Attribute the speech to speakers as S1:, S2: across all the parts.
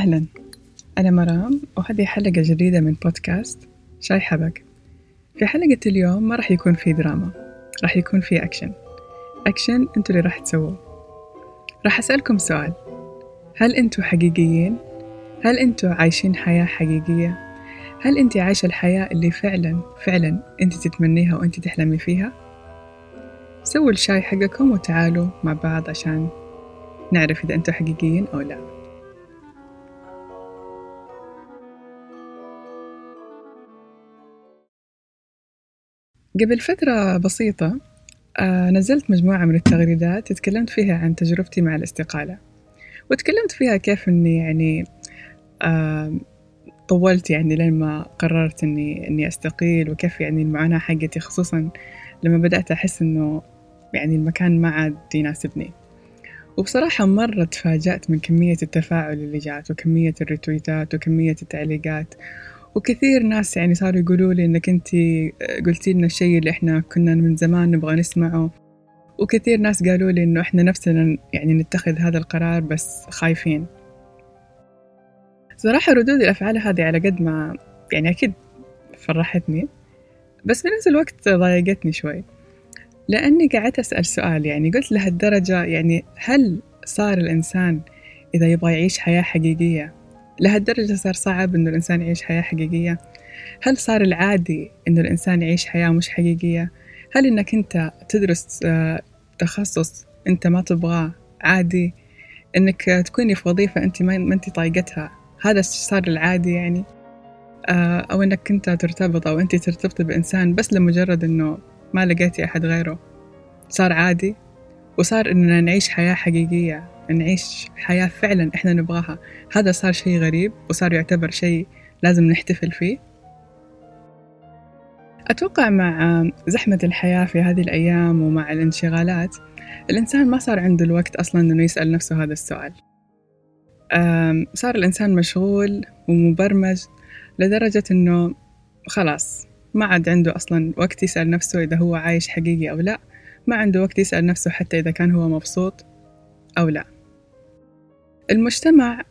S1: أهلا أنا مرام وهذه حلقة جديدة من بودكاست شاي حبق في حلقة اليوم ما راح يكون في دراما راح يكون في أكشن أكشن أنتوا اللي راح تسووه راح أسألكم سؤال هل أنتوا حقيقيين؟ هل أنتوا عايشين حياة حقيقية؟ هل أنت عايشة الحياة اللي فعلا فعلا أنت تتمنيها وأنت تحلمي فيها؟ سووا الشاي حقكم وتعالوا مع بعض عشان نعرف إذا أنتوا حقيقيين أو لا قبل فترة بسيطة آه، نزلت مجموعة من التغريدات تكلمت فيها عن تجربتي مع الاستقالة وتكلمت فيها كيف أني يعني آه، طولت يعني لين ما قررت إني إني أستقيل وكيف يعني المعاناة حقتي خصوصا لما بدأت أحس إنه يعني المكان ما عاد يناسبني. وبصراحة مرة تفاجأت من كمية التفاعل اللي جات وكمية الريتويتات وكمية التعليقات وكثير ناس يعني صاروا يقولوا لي إنك انت قلتي لنا الشيء اللي إحنا كنا من زمان نبغى نسمعه. وكثير ناس قالوا لي إنه إحنا نفسنا يعني نتخذ هذا القرار بس خايفين. صراحة ردود الأفعال هذه على قد ما يعني أكيد فرحتني بس بنفس الوقت ضايقتني شوي. لأني قعدت أسأل سؤال يعني قلت لهالدرجة يعني هل صار الإنسان إذا يبغى يعيش حياة حقيقية لهالدرجة صار صعب إنه الإنسان يعيش حياة حقيقية. هل صار العادي إنه الإنسان يعيش حياة مش حقيقية؟ هل إنك أنت تدرس آه، تخصص أنت ما تبغاه عادي؟ إنك تكوني في وظيفة أنت ما أنت طايقتها هذا صار العادي يعني؟ آه، أو إنك أنت ترتبط أو أنت ترتبطي بإنسان بس لمجرد إنه ما لقيتي أحد غيره. صار عادي؟ وصار إننا نعيش حياة حقيقية نعيش حياة فعلا إحنا نبغاها. هذا صار شيء غريب وصار يعتبر شيء لازم نحتفل فيه. أتوقع مع زحمة الحياة في هذه الأيام ومع الانشغالات الإنسان ما صار عنده الوقت أصلا إنه يسأل نفسه هذا السؤال. صار الإنسان مشغول ومبرمج لدرجة إنه خلاص ما عاد عنده أصلا وقت يسأل نفسه إذا هو عايش حقيقي أو لا. ما عنده وقت يسأل نفسه حتى إذا كان هو مبسوط أو لا. المجتمع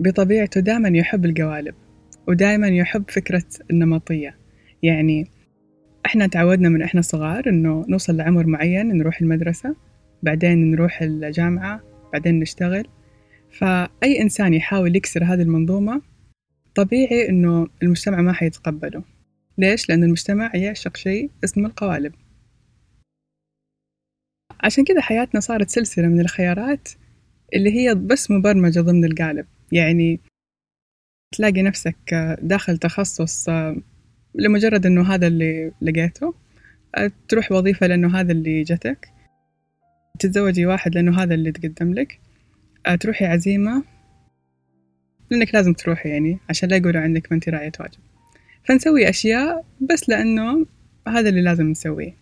S1: بطبيعته دائما يحب القوالب ودائما يحب فكرة النمطية. يعني إحنا تعودنا من إحنا صغار إنه نوصل لعمر معين نروح المدرسة بعدين نروح الجامعة بعدين نشتغل. فأي إنسان يحاول يكسر هذه المنظومة طبيعي إنه المجتمع ما حيتقبله. ليش؟ لأن المجتمع يعشق شيء اسمه القوالب. عشان كذا حياتنا صارت سلسلة من الخيارات اللي هي بس مبرمجة ضمن القالب. يعني تلاقي نفسك داخل تخصص لمجرد إنه هذا اللي لقيته تروح وظيفة لأنه هذا اللي جتك تتزوجي واحد لأنه هذا اللي تقدم لك تروحي عزيمة لأنك لازم تروحي يعني عشان لا يقولوا عنك ما أنت راعية واجب. فنسوي أشياء بس لأنه هذا اللي لازم نسويه.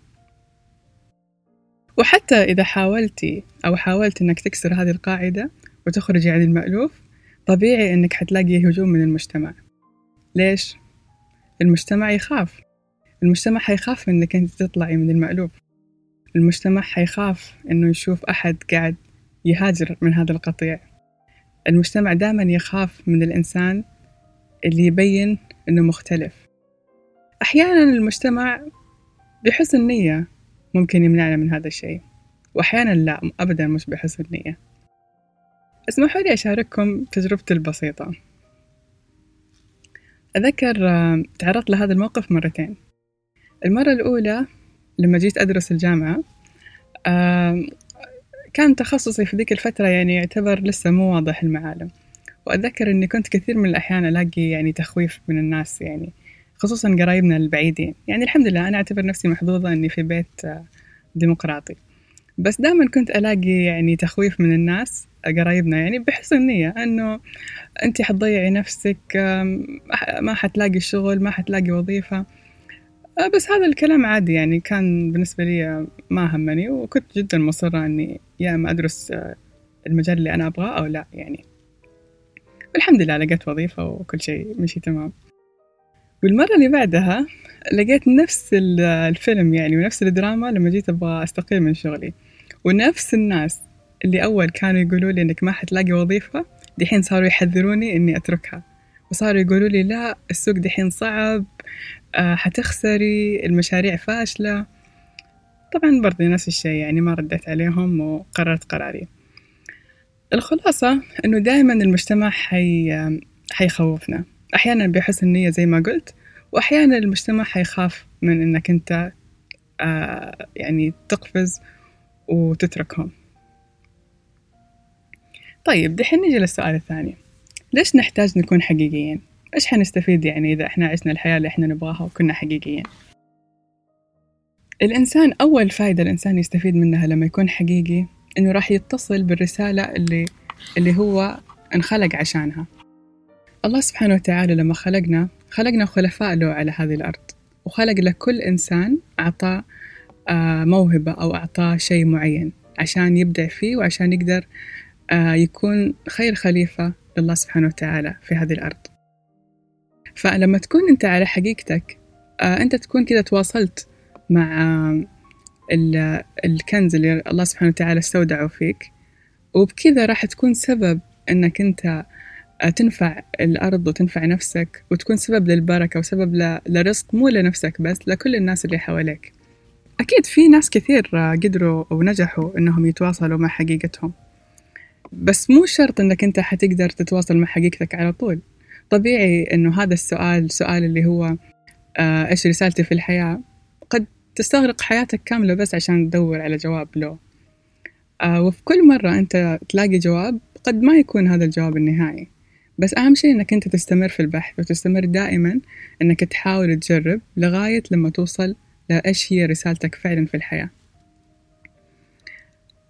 S1: وحتى إذا حاولتي أو حاولت إنك تكسر هذه القاعدة وتخرجي عن المألوف طبيعي إنك حتلاقي هجوم من المجتمع. ليش؟ المجتمع يخاف. المجتمع حيخاف إنك أنت تطلعي من المألوف. المجتمع حيخاف إنه يشوف أحد قاعد يهاجر من هذا القطيع. المجتمع دائما يخاف من الإنسان اللي يبين إنه مختلف. أحيانا المجتمع بحسن نية ممكن يمنعنا من هذا الشيء. وأحيانا لا أبدا مش بحسن نية اسمحوا لي أشارككم تجربتي البسيطة. أذكر آه، تعرضت لهذا الموقف مرتين. المرة الأولى لما جيت أدرس الجامعة كان تخصصي في ذيك الفترة يعني يعتبر لسه مو واضح المعالم. وأتذكر أني كنت كثير من الأحيان ألاقي يعني تخويف من الناس يعني. خصوصا قرايبنا البعيدين. يعني الحمد لله أنا أعتبر نفسي محظوظة أني في بيت آه، ديمقراطي. بس دائما كنت ألاقي يعني تخويف من الناس قرايبنا يعني بحسن نية أنه أنت حتضيعي نفسك ما حتلاقي شغل ما حتلاقي وظيفة. آه، بس هذا الكلام عادي يعني كان بالنسبة لي ما همني وكنت جدا مصرة أني يا إما أدرس آه، المجال اللي أنا أبغاه أو لا يعني. والحمد لله لقيت وظيفة وكل شيء مشي تمام. والمرة اللي بعدها لقيت نفس الفيلم يعني ونفس الدراما لما جيت أبغى أستقيل من شغلي. ونفس الناس اللي أول كانوا يقولوا لي إنك ما حتلاقي وظيفة دحين صاروا يحذروني إني أتركها. وصاروا يقولوا لي لا السوق دحين صعب آه حتخسري المشاريع فاشلة. طبعا برضه نفس الشيء يعني ما رديت عليهم وقررت قراري. الخلاصة إنه دائما المجتمع حي حيخوفنا. أحيانا بحسن النية زي ما قلت وأحيانا المجتمع حيخاف من إنك أنت آه يعني تقفز وتتركهم طيب دحين نجي للسؤال الثاني ليش نحتاج نكون حقيقيين؟ إيش حنستفيد يعني إذا إحنا عشنا الحياة اللي إحنا نبغاها وكنا حقيقيين؟ الإنسان أول فائدة الإنسان يستفيد منها لما يكون حقيقي إنه راح يتصل بالرسالة اللي اللي هو انخلق عشانها الله سبحانه وتعالى لما خلقنا خلقنا خلفاء له على هذه الأرض. وخلق لكل إنسان أعطاه آه، موهبة أو أعطاه شيء معين عشان يبدع فيه وعشان يقدر آه، يكون خير خليفة لله سبحانه وتعالى في هذه الأرض. فلما تكون أنت على حقيقتك آه، أنت تكون كذا تواصلت مع الكنز اللي الله سبحانه وتعالى استودعه فيك وبكذا راح تكون سبب أنك أنت تنفع الأرض وتنفع نفسك وتكون سبب للبركة وسبب لرزق مو لنفسك بس لكل الناس اللي حواليك. أكيد في ناس كثير قدروا ونجحوا إنهم يتواصلوا مع حقيقتهم. بس مو شرط إنك أنت حتقدر تتواصل مع حقيقتك على طول. طبيعي إنه هذا السؤال السؤال اللي هو آه إيش رسالتي في الحياة؟ قد تستغرق حياتك كاملة بس عشان تدور على جواب له. آه وفي كل مرة أنت تلاقي جواب قد ما يكون هذا الجواب النهائي. بس أهم شيء إنك أنت تستمر في البحث وتستمر دائما إنك تحاول تجرب لغاية لما توصل لإيش هي رسالتك فعلا في الحياة.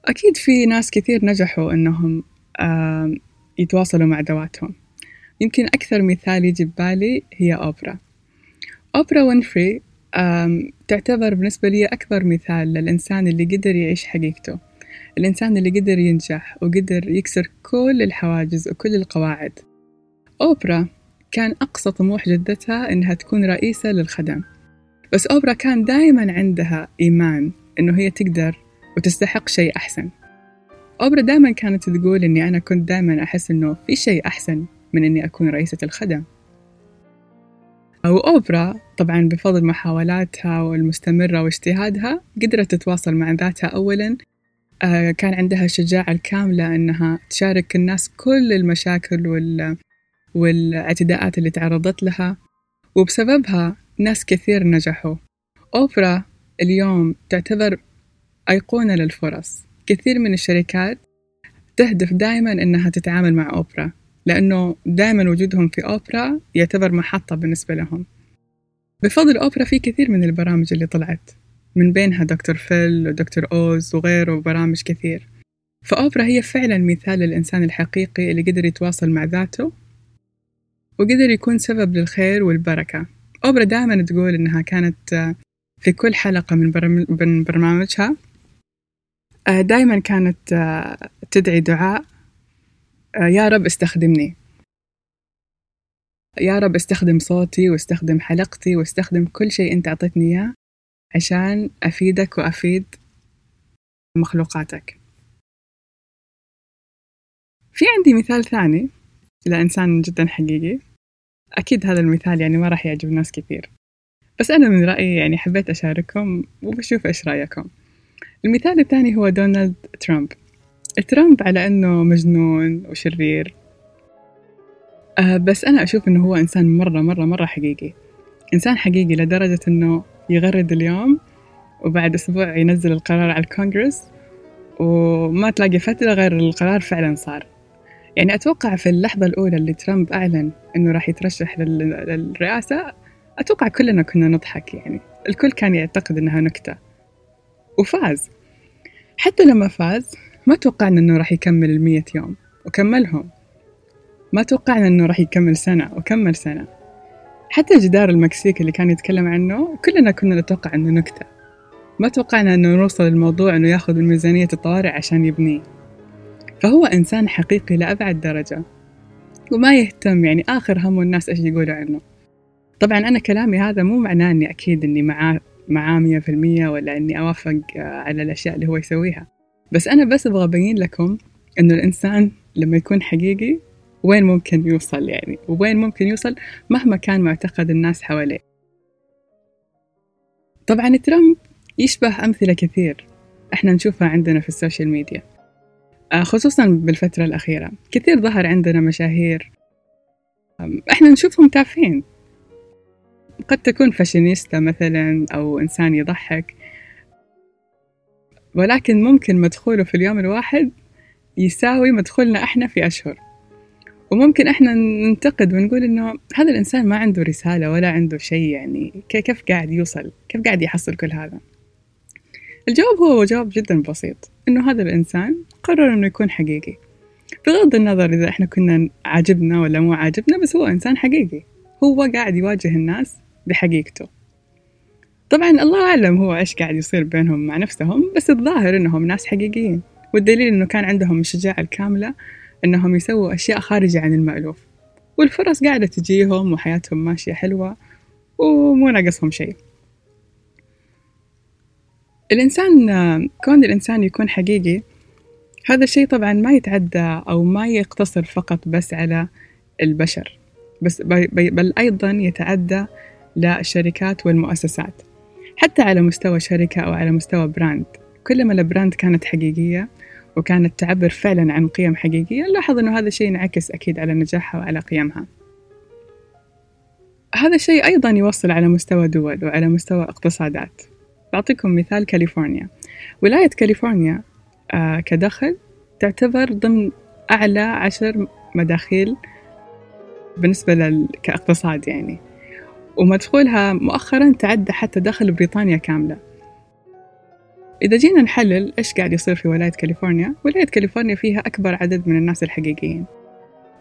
S1: أكيد في ناس كثير نجحوا إنهم يتواصلوا مع ذواتهم. يمكن أكثر مثال يجي ببالي هي أوبرا. أوبرا وينفري تعتبر بالنسبة لي أكبر مثال للإنسان اللي قدر يعيش حقيقته. الإنسان اللي قدر ينجح وقدر يكسر كل الحواجز وكل القواعد. أوبرا كان أقصى طموح جدتها إنها تكون رئيسة للخدم. بس أوبرا كان دائما عندها إيمان إنه هي تقدر وتستحق شيء أحسن. أوبرا دائما كانت تقول إني أنا كنت دائما أحس إنه في شيء أحسن من إني أكون رئيسة الخدم. وأوبرا طبعا بفضل محاولاتها والمستمرة واجتهادها قدرت تتواصل مع ذاتها أولا. آه، كان عندها الشجاعة الكاملة إنها تشارك الناس كل المشاكل وال والاعتداءات اللي تعرضت لها وبسببها ناس كثير نجحوا. أوبرا اليوم تعتبر أيقونة للفرص. كثير من الشركات تهدف دائما إنها تتعامل مع أوبرا لأنه دائما وجودهم في أوبرا يعتبر محطة بالنسبة لهم. بفضل أوبرا في كثير من البرامج اللي طلعت من بينها دكتور فيل ودكتور أوز وغيره وبرامج كثير. فأوبرا هي فعلا مثال للإنسان الحقيقي اللي قدر يتواصل مع ذاته وقدر يكون سبب للخير والبركة. أوبرا دائما تقول إنها كانت آه، في كل حلقة من برنامجها. آه، دائما كانت آه، تدعي دعاء. يا رب استخدمني. يا رب استخدم صوتي واستخدم حلقتي واستخدم كل شيء أنت أعطيتني إياه عشان أفيدك وأفيد مخلوقاتك. في عندي مثال ثاني لإنسان جدا حقيقي. أكيد هذا المثال يعني ما راح يعجب ناس كثير. بس أنا من رأيي يعني حبيت أشارككم وبشوف إيش رأيكم. المثال الثاني هو دونالد ترامب. ترامب على أنه مجنون وشرير. أه بس أنا أشوف أنه هو إنسان مرة مرة مرة حقيقي. إنسان حقيقي لدرجة أنه يغرد اليوم وبعد أسبوع ينزل القرار على الكونغرس وما تلاقي فترة غير القرار فعلا صار. يعني أتوقع في اللحظة الأولى اللي ترامب أعلن إنه راح يترشح للرئاسة أتوقع كلنا كنا نضحك يعني. الكل كان يعتقد إنها نكتة. وفاز. حتى لما فاز ما توقعنا إنه راح يكمل المية يوم وكملهم. ما توقعنا إنه راح يكمل سنة وكمل سنة. حتى جدار المكسيك اللي كان يتكلم عنه كلنا كنا نتوقع إنه نكتة. ما توقعنا إنه نوصل للموضوع إنه ياخذ من ميزانية الطوارئ عشان يبنيه. فهو إنسان حقيقي لأبعد درجة. وما يهتم يعني آخر همه الناس إيش يقولوا عنه. طبعا أنا كلامي هذا مو معناه إني أكيد إني معاه معاه مية في المية ولا إني أوافق على الأشياء اللي هو يسويها. بس أنا بس أبغى أبين لكم إنه الإنسان لما يكون حقيقي وين ممكن يوصل يعني؟ وين ممكن يوصل مهما كان معتقد الناس حواليه. طبعا ترامب يشبه أمثلة كثير. إحنا نشوفها عندنا في ال social media. آه، خصوصا بالفترة الأخيرة. كثير ظهر عندنا مشاهير. إحنا نشوفهم تافهين. قد تكون فاشينيستا مثلا أو إنسان يضحك. ولكن ممكن مدخوله في اليوم الواحد يساوي مدخولنا إحنا في أشهر. وممكن إحنا ننتقد ونقول إنه هذا الإنسان ما عنده رسالة ولا عنده شيء يعني كيف قاعد يوصل؟ كيف قاعد يحصل كل هذا؟ الجواب هو جواب جدا بسيط إنه هذا الإنسان قرر إنه يكون حقيقي. بغض النظر إذا إحنا كنا عاجبنا ولا مو عاجبنا بس هو إنسان حقيقي. هو قاعد يواجه الناس بحقيقته. طبعا الله أعلم هو إيش قاعد يصير بينهم مع نفسهم بس الظاهر إنهم ناس حقيقيين. والدليل إنه كان عندهم الشجاعة الكاملة إنهم يسووا أشياء خارجة عن المألوف. والفرص قاعدة تجيهم وحياتهم ماشية حلوة ومو ناقصهم شيء. الإنسان كون الإنسان يكون حقيقي هذا الشيء طبعا ما يتعدى أو ما يقتصر فقط بس على البشر بس بل أيضا يتعدى للشركات والمؤسسات. حتى على مستوى شركة أو على مستوى brand كلما ال brand كانت حقيقية وكانت تعبر فعلا عن قيم حقيقية نلاحظ أنه هذا الشيء ينعكس أكيد على نجاحها وعلى قيمها. هذا الشيء أيضا يوصل على مستوى دول وعلى مستوى اقتصادات. بعطيكم مثال كاليفورنيا. ولاية كاليفورنيا آه كدخل تعتبر ضمن أعلى عشر مداخيل بالنسبة لل... كاقتصاد يعني. ومدخولها مؤخرا تعدى حتى دخل بريطانيا كاملة. إذا جينا نحلل إيش قاعد يصير في ولاية كاليفورنيا ولاية كاليفورنيا فيها أكبر عدد من الناس الحقيقيين.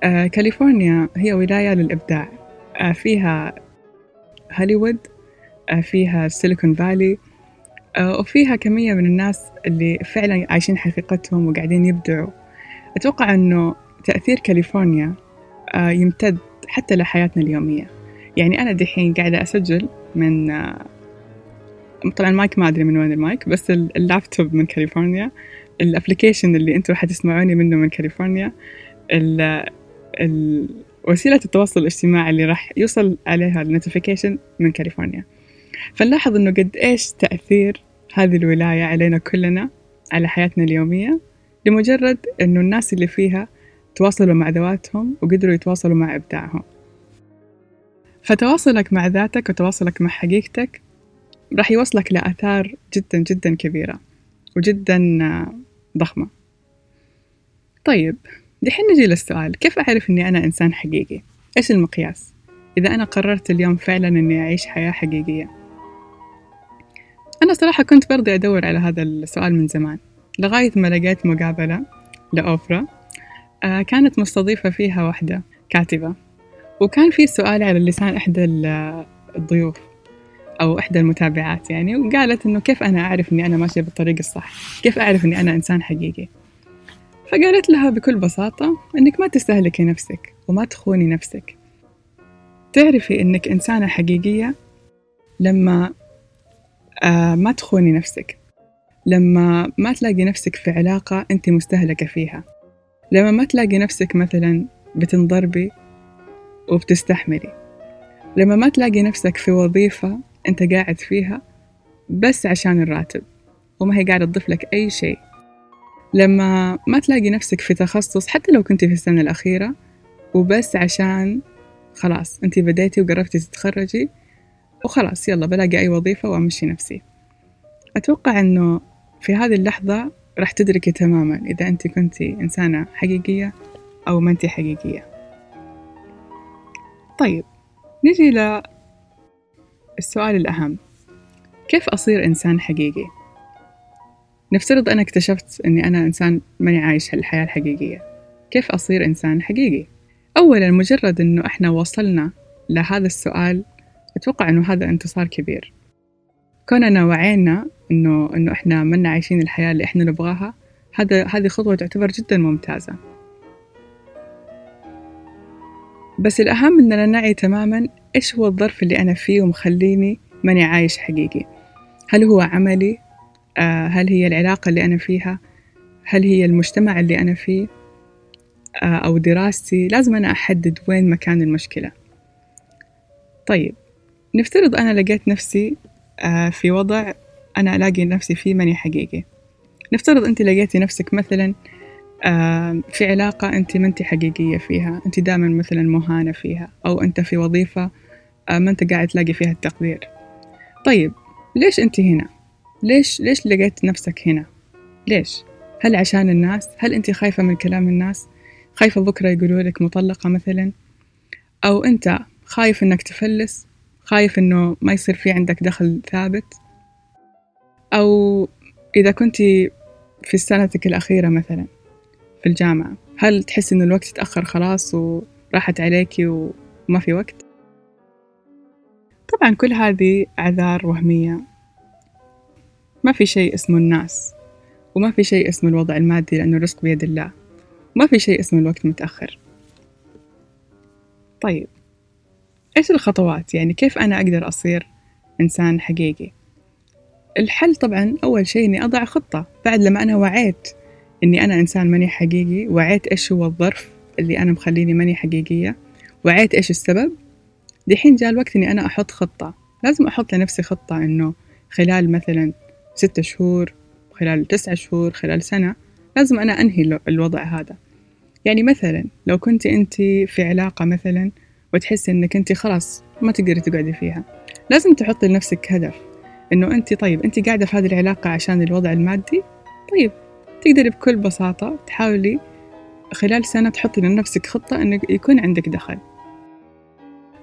S1: آه كاليفورنيا هي ولاية للإبداع. آه فيها هوليوود آه فيها Silicon Valley وفيها كمية من الناس اللي فعلا عايشين حقيقتهم وقاعدين يبدعوا. أتوقع أنه تأثير كاليفورنيا آه يمتد حتى لحياتنا اليومية. يعني أنا دحين قاعدة أسجل من آه طبعا المايك ما أدري من وين المايك بس اللابتوب من كاليفورنيا ال application اللي أنتم حتسمعوني منه من كاليفورنيا ال ال وسيلة التواصل الاجتماعي اللي راح يوصل عليها ال notification من كاليفورنيا. فنلاحظ إنه قد إيش تأثير هذه الولاية علينا كلنا على حياتنا اليومية لمجرد إنه الناس اللي فيها تواصلوا مع ذواتهم وقدروا يتواصلوا مع إبداعهم فتواصلك مع ذاتك وتواصلك مع حقيقتك راح يوصلك لآثار جدا جدا كبيرة وجدا ضخمة طيب دحين نجي للسؤال كيف أعرف أني أنا إنسان حقيقي؟ إيش المقياس؟ إذا أنا قررت اليوم فعلا أني أعيش حياة حقيقية أنا صراحة كنت برضي أدور على هذا السؤال من زمان لغاية ما لقيت مقابلة لأوفرا آه كانت مستضيفة فيها واحدة كاتبة وكان في سؤال على لسان إحدى الضيوف أو إحدى المتابعات يعني وقالت إنه كيف أنا أعرف إني أنا ماشية بالطريق الصح؟ كيف أعرف إني أنا إنسان حقيقي؟ فقالت لها بكل بساطة إنك ما تستهلكي نفسك وما تخوني نفسك. تعرفي إنك إنسانة حقيقية لما آه ما تخوني نفسك. لما ما تلاقي نفسك في علاقة أنت مستهلكة فيها. لما ما تلاقي نفسك مثلا بتنضربي وبتستحملي. لما ما تلاقي نفسك في وظيفة أنت قاعد فيها بس عشان الراتب وما هي قاعدة تضيف لك أي شيء. لما ما تلاقي نفسك في تخصص حتى لو كنت في السنة الأخيرة وبس عشان خلاص أنت بديتي وقربتي تتخرجي وخلاص يلا بلاقي أي وظيفة وأمشي نفسي أتوقع أنه في هذه اللحظة راح تدركي تماما إذا أنت كنتي إنسانة حقيقية أو ما أنت حقيقية طيب نجي للسؤال الأهم كيف أصير إنسان حقيقي؟ نفترض أنا اكتشفت أني أنا إنسان ماني عايش الحياة الحقيقية كيف أصير إنسان حقيقي؟ أولا مجرد أنه إحنا وصلنا لهذا السؤال أتوقع أنه هذا انتصار كبير كوننا وعينا إنه إنه إحنا منا عايشين الحياة اللي إحنا نبغاها هذا هذه خطوة تعتبر جدا ممتازة بس الأهم إننا نعي تماما إيش هو الظرف اللي أنا فيه ومخليني ماني عايش حقيقي هل هو عملي؟ آه هل هي العلاقة اللي أنا فيها؟ هل هي المجتمع اللي أنا فيه؟ آه، أو دراستي لازم أنا أحدد وين مكان المشكلة طيب نفترض أنا لقيت نفسي آه، في وضع أنا ألاقي نفسي فيه ماني حقيقي نفترض أنت لقيتي نفسك مثلا في علاقة أنت ما أنت حقيقية فيها أنت دائما مثلا مهانة فيها أو أنت في وظيفة ما أنت قاعد تلاقي فيها التقدير طيب ليش أنت هنا؟ ليش ليش لقيت نفسك هنا؟ ليش؟ هل عشان الناس؟ هل أنت خايفة من كلام الناس؟ خايفة بكرة يقولوا لك مطلقة مثلا؟ أو أنت خايف إنك تفلس؟ خايف إنه ما يصير في عندك دخل ثابت؟ أو إذا كنت في سنتك الأخيرة مثلا في الجامعة هل تحس إنه الوقت تأخر خلاص وراحت عليكي وما في وقت؟ طبعا كل هذه أعذار وهمية ما في شيء اسمه الناس وما في شيء اسمه الوضع المادي لأنه الرزق بيد الله وما في شيء اسمه الوقت متأخر طيب إيش الخطوات؟ يعني كيف أنا أقدر أصير إنسان حقيقي؟ الحل طبعا أول شيء إني أضع خطة. بعد لما أنا وعيت إني أنا إنسان ماني حقيقي وعيت إيش هو الظرف اللي أنا مخليني ماني حقيقية وعيت إيش السبب دحين جاء الوقت إني أنا أحط خطة. لازم أحط لنفسي خطة إنه خلال مثلا ستة شهور خلال تسعة شهور خلال سنة لازم أنا أنهي الوضع هذا. يعني مثلا لو كنت أنت في علاقة مثلا وتحسي أنك أنت خلاص ما تقدري تقعدي فيها. لازم تحطي لنفسك هدف إنه أنت طيب أنت قاعدة في هذه العلاقة عشان الوضع المادي؟ طيب تقدري بكل بساطة تحاولي خلال سنة تحطي لنفسك خطة إنه يكون عندك دخل.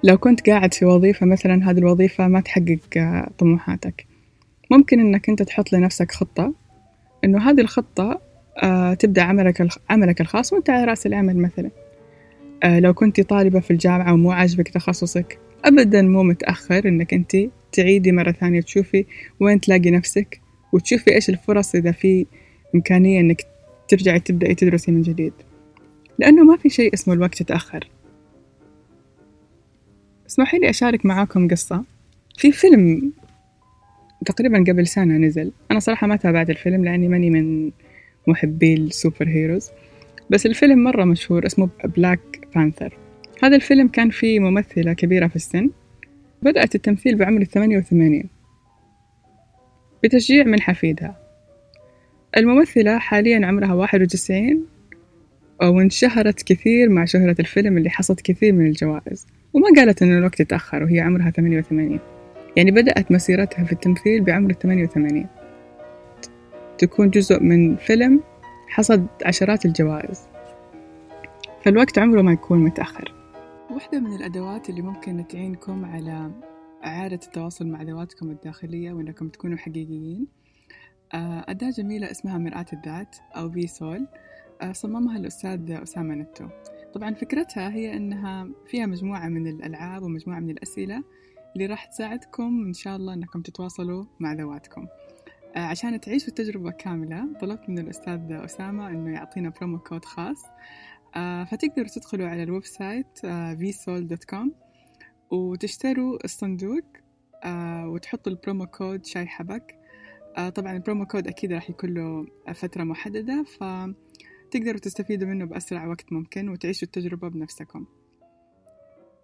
S1: لو كنت قاعد في وظيفة مثلا هذه الوظيفة ما تحقق طموحاتك. ممكن إنك أنت تحط لنفسك خطة إنه هذه الخطة آه تبدأ عملك عملك الخاص وأنت على رأس العمل مثلا. آه لو كنت طالبة في الجامعة ومو عاجبك تخصصك أبدا مو متأخر إنك أنت تعيدي مرة ثانية تشوفي وين تلاقي نفسك وتشوفي إيش الفرص إذا في إمكانية إنك ترجعي تبدأي تدرسي من جديد. لأنه ما في شيء اسمه الوقت يتأخر اسمحي لي أشارك معاكم قصة. في فيلم تقريبا قبل سنة نزل. أنا صراحة ما تابعت الفيلم لأني ماني من محبي ال superheroes. بس الفيلم مرة مشهور اسمه Black Panther هذا الفيلم كان فيه ممثلة كبيرة في السن. بدأت التمثيل بعمر الثمانية وثمانين. بتشجيع من حفيدها. الممثلة حاليا عمرها واحد وتسعين وانشهرت كثير مع شهرة الفيلم اللي حصد كثير من الجوائز. وما قالت إن الوقت تأخر وهي عمرها ثمانية وثمانين. يعني بدأت مسيرتها في التمثيل بعمر الثمانية وثمانين. تكون جزء من فيلم حصد عشرات الجوائز. فالوقت عمره ما يكون متأخر. واحدة من الأدوات اللي ممكن تعينكم على إعادة التواصل مع ذواتكم الداخلية وإنكم تكونوا حقيقيين آه، أداة جميلة اسمها مرآة الذات أو في سول آه، صممها الأستاذ أسامة نتو. طبعا فكرتها هي أنها فيها مجموعة من الألعاب ومجموعة من الأسئلة اللي راح تساعدكم إن شاء الله أنكم تتواصلوا مع ذواتكم. آه، عشان تعيشوا التجربة كاملة طلبت من الأستاذ أسامة أنه يعطينا promo code خاص فتقدروا تدخلوا على ال website vsol.com وتشتروا الصندوق وتحطوا ال promo code شاي حبق. آه، طبعا ال promo code أكيد راح يكون له فترة محددة فتقدروا تستفيدوا منه بأسرع وقت ممكن وتعيشوا التجربة بنفسكم.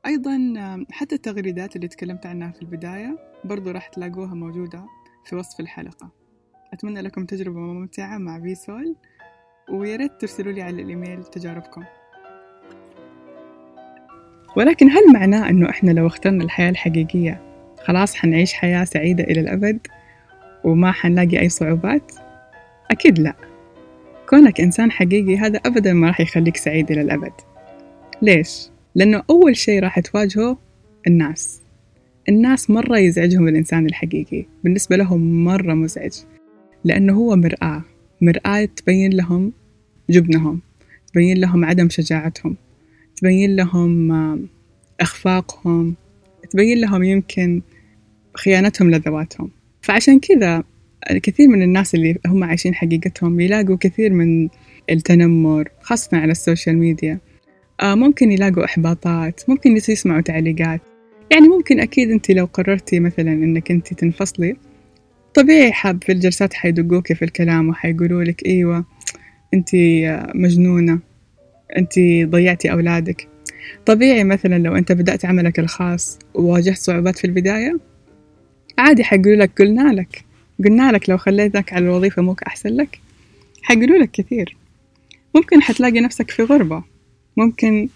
S1: أيضا حتى التغريدات اللي تكلمت عنها في البداية برضو راح تلاقوها موجودة في وصف الحلقة. أتمنى لكم تجربة ممتعة مع فيسول وياريت ترسلوا لي على الإيميل تجاربكم ولكن هل معناه أنه إحنا لو اخترنا الحياة الحقيقية خلاص حنعيش حياة سعيدة إلى الأبد؟ وما حنلاقي أي صعوبات؟ أكيد لا كونك إنسان حقيقي هذا أبدا ما راح يخليك سعيد إلى الأبد ليش؟ لأنه أول شيء راح تواجهه الناس الناس مرة يزعجهم الإنسان الحقيقي بالنسبة لهم مرة مزعج لأنه هو مرآة مرآة تبين لهم جبنهم تبين لهم عدم شجاعتهم تبين لهم إخفاقهم تبين لهم يمكن خيانتهم لذواتهم. فعشان كذا كثير من الناس اللي هم عايشين حقيقتهم يلاقوا كثير من التنمر خاصة على السوشيال ميديا. آه ممكن يلاقوا إحباطات ممكن يسمعوا تعليقات. يعني ممكن أكيد أنت لو قررتي مثلا أنك أنت تنفصلي طبيعي حاب في الجلسات حيدقوك في الكلام وحيقولوا لك أيوة أنت مجنونة أنت ضيعتي أولادك. طبيعي مثلا لو أنت بدأت عملك الخاص وواجهت صعوبات في البداية عادي حيقولوا لك قلنا لك قلنا لك لو خليتك على الوظيفة موك أحسن لك حيقولوا لك كثير. ممكن حتلاقي نفسك في غربة ممكن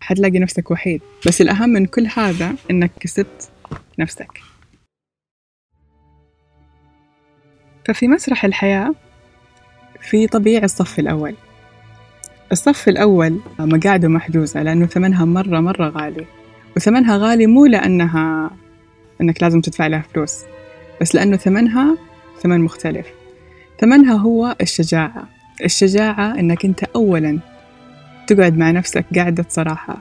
S1: حتلاقي نفسك وحيد بس الأهم من كل هذا إنك كسبت نفسك. ففي مسرح الحياة في طبيعي الصف الأول. الصف الأول مقاعده محجوزة لأنه ثمنها مرة مرة غالي وثمنها غالي مو لأنها أنك لازم تدفع لها فلوس بس لأنه ثمنها ثمن مختلف. ثمنها هو الشجاعة الشجاعة أنك أنت أولا تقعد مع نفسك قاعدة صراحة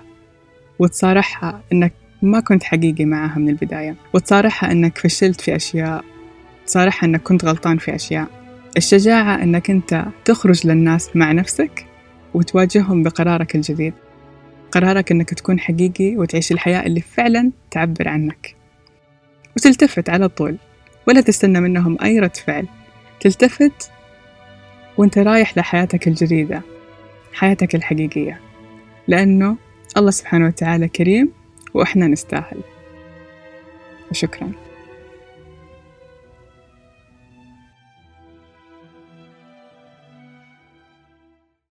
S1: وتصارحها أنك ما كنت حقيقي معها من البداية وتصارحها أنك فشلت في أشياء تصارحها أنك كنت غلطان في أشياء. الشجاعة أنك أنت تخرج للناس مع نفسك وتواجههم بقرارك الجديد. قرارك أنك تكون حقيقي وتعيش الحياة اللي فعلا تعبر عنك. وتلتفت على طول ولا تستنى منهم أي رد فعل. تلتفت وأنت رايح لحياتك الجديدة حياتك الحقيقية. لأنه الله سبحانه وتعالى كريم وإحنا نستاهل. وشكراً.